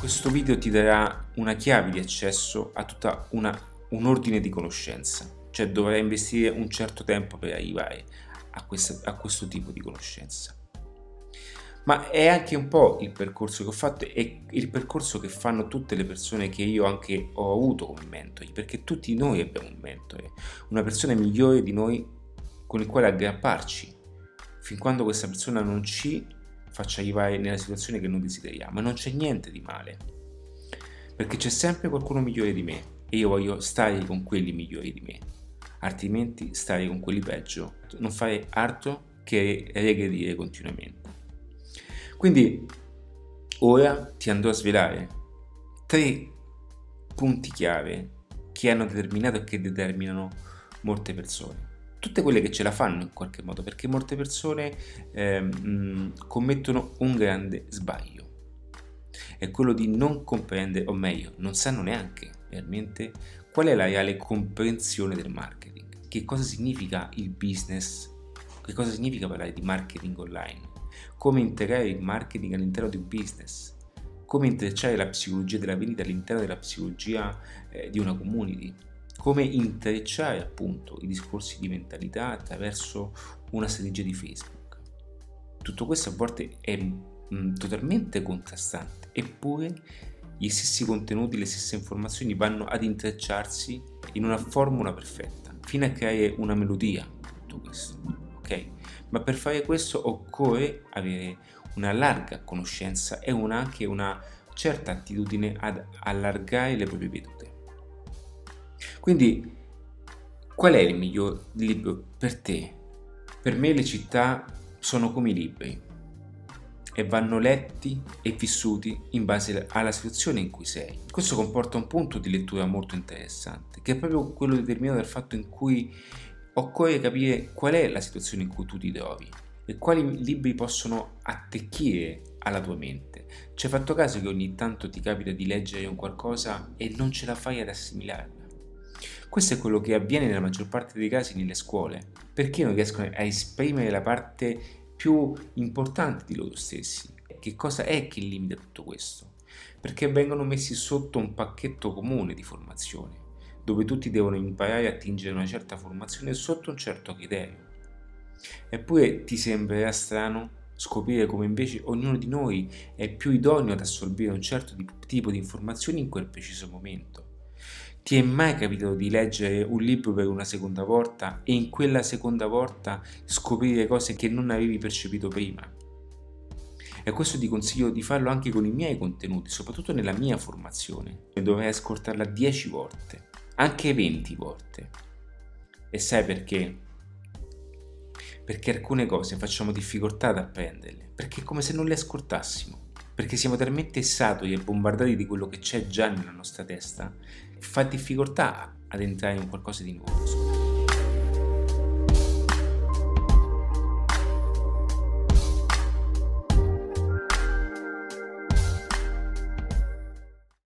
questo video ti darà una chiave di accesso a tutta una, un ordine di conoscenza, cioè dovrai investire un certo tempo per arrivare a, questa, a questo tipo di conoscenza. Ma è anche un po' il percorso che ho fatto e il percorso che fanno tutte le persone che io anche ho avuto come mentori, perché tutti noi abbiamo un mentore, una persona migliore di noi con il quale aggrapparci, fin quando questa persona non ci faccia arrivare nella situazione che non desideriamo. E non c'è niente di male, perché c'è sempre qualcuno migliore di me e io voglio stare con quelli migliori di me, altrimenti stare con quelli peggio, non fare altro che regredire continuamente. Quindi ora ti andrò a svelare tre punti chiave che hanno determinato e che determinano molte persone tutte quelle che ce la fanno in qualche modo, perché molte persone eh, mh, commettono un grande sbaglio. È quello di non comprendere, o meglio, non sanno neanche realmente qual è la reale comprensione del marketing, che cosa significa il business, che cosa significa parlare di marketing online, come integrare il marketing all'interno di un business, come intrecciare la psicologia della vendita all'interno della psicologia eh, di una community come intrecciare appunto i discorsi di mentalità attraverso una strategia di Facebook. Tutto questo a volte è mm, totalmente contrastante, eppure gli stessi contenuti, le stesse informazioni vanno ad intrecciarsi in una formula perfetta, fino a creare una melodia, tutto questo, ok? Ma per fare questo occorre avere una larga conoscenza e una, anche una certa attitudine ad allargare le proprie vedute. Quindi, qual è il miglior libro per te? Per me le città sono come i libri e vanno letti e vissuti in base alla situazione in cui sei. Questo comporta un punto di lettura molto interessante, che è proprio quello determinato dal fatto in cui occorre capire qual è la situazione in cui tu ti trovi e quali libri possono attecchire alla tua mente. Ci hai fatto caso che ogni tanto ti capita di leggere un qualcosa e non ce la fai ad assimilarla? Questo è quello che avviene nella maggior parte dei casi nelle scuole, perché non riescono a esprimere la parte più importante di loro stessi. Che cosa è che limita tutto questo? Perché vengono messi sotto un pacchetto comune di formazione, dove tutti devono imparare a attingere una certa formazione sotto un certo criterio. Eppure ti sembrerà strano scoprire come invece ognuno di noi è più idoneo ad assorbire un certo tipo di informazioni in quel preciso momento. Ti è mai capitato di leggere un libro per una seconda volta e in quella seconda volta scoprire cose che non avevi percepito prima? E questo ti consiglio di farlo anche con i miei contenuti, soprattutto nella mia formazione. Dovrai ascoltarla 10 volte, anche 20 volte. E sai perché? Perché alcune cose facciamo difficoltà ad apprenderle, perché è come se non le ascoltassimo perché siamo talmente saturi e bombardati di quello che c'è già nella nostra testa, fa difficoltà ad entrare in qualcosa di nuovo.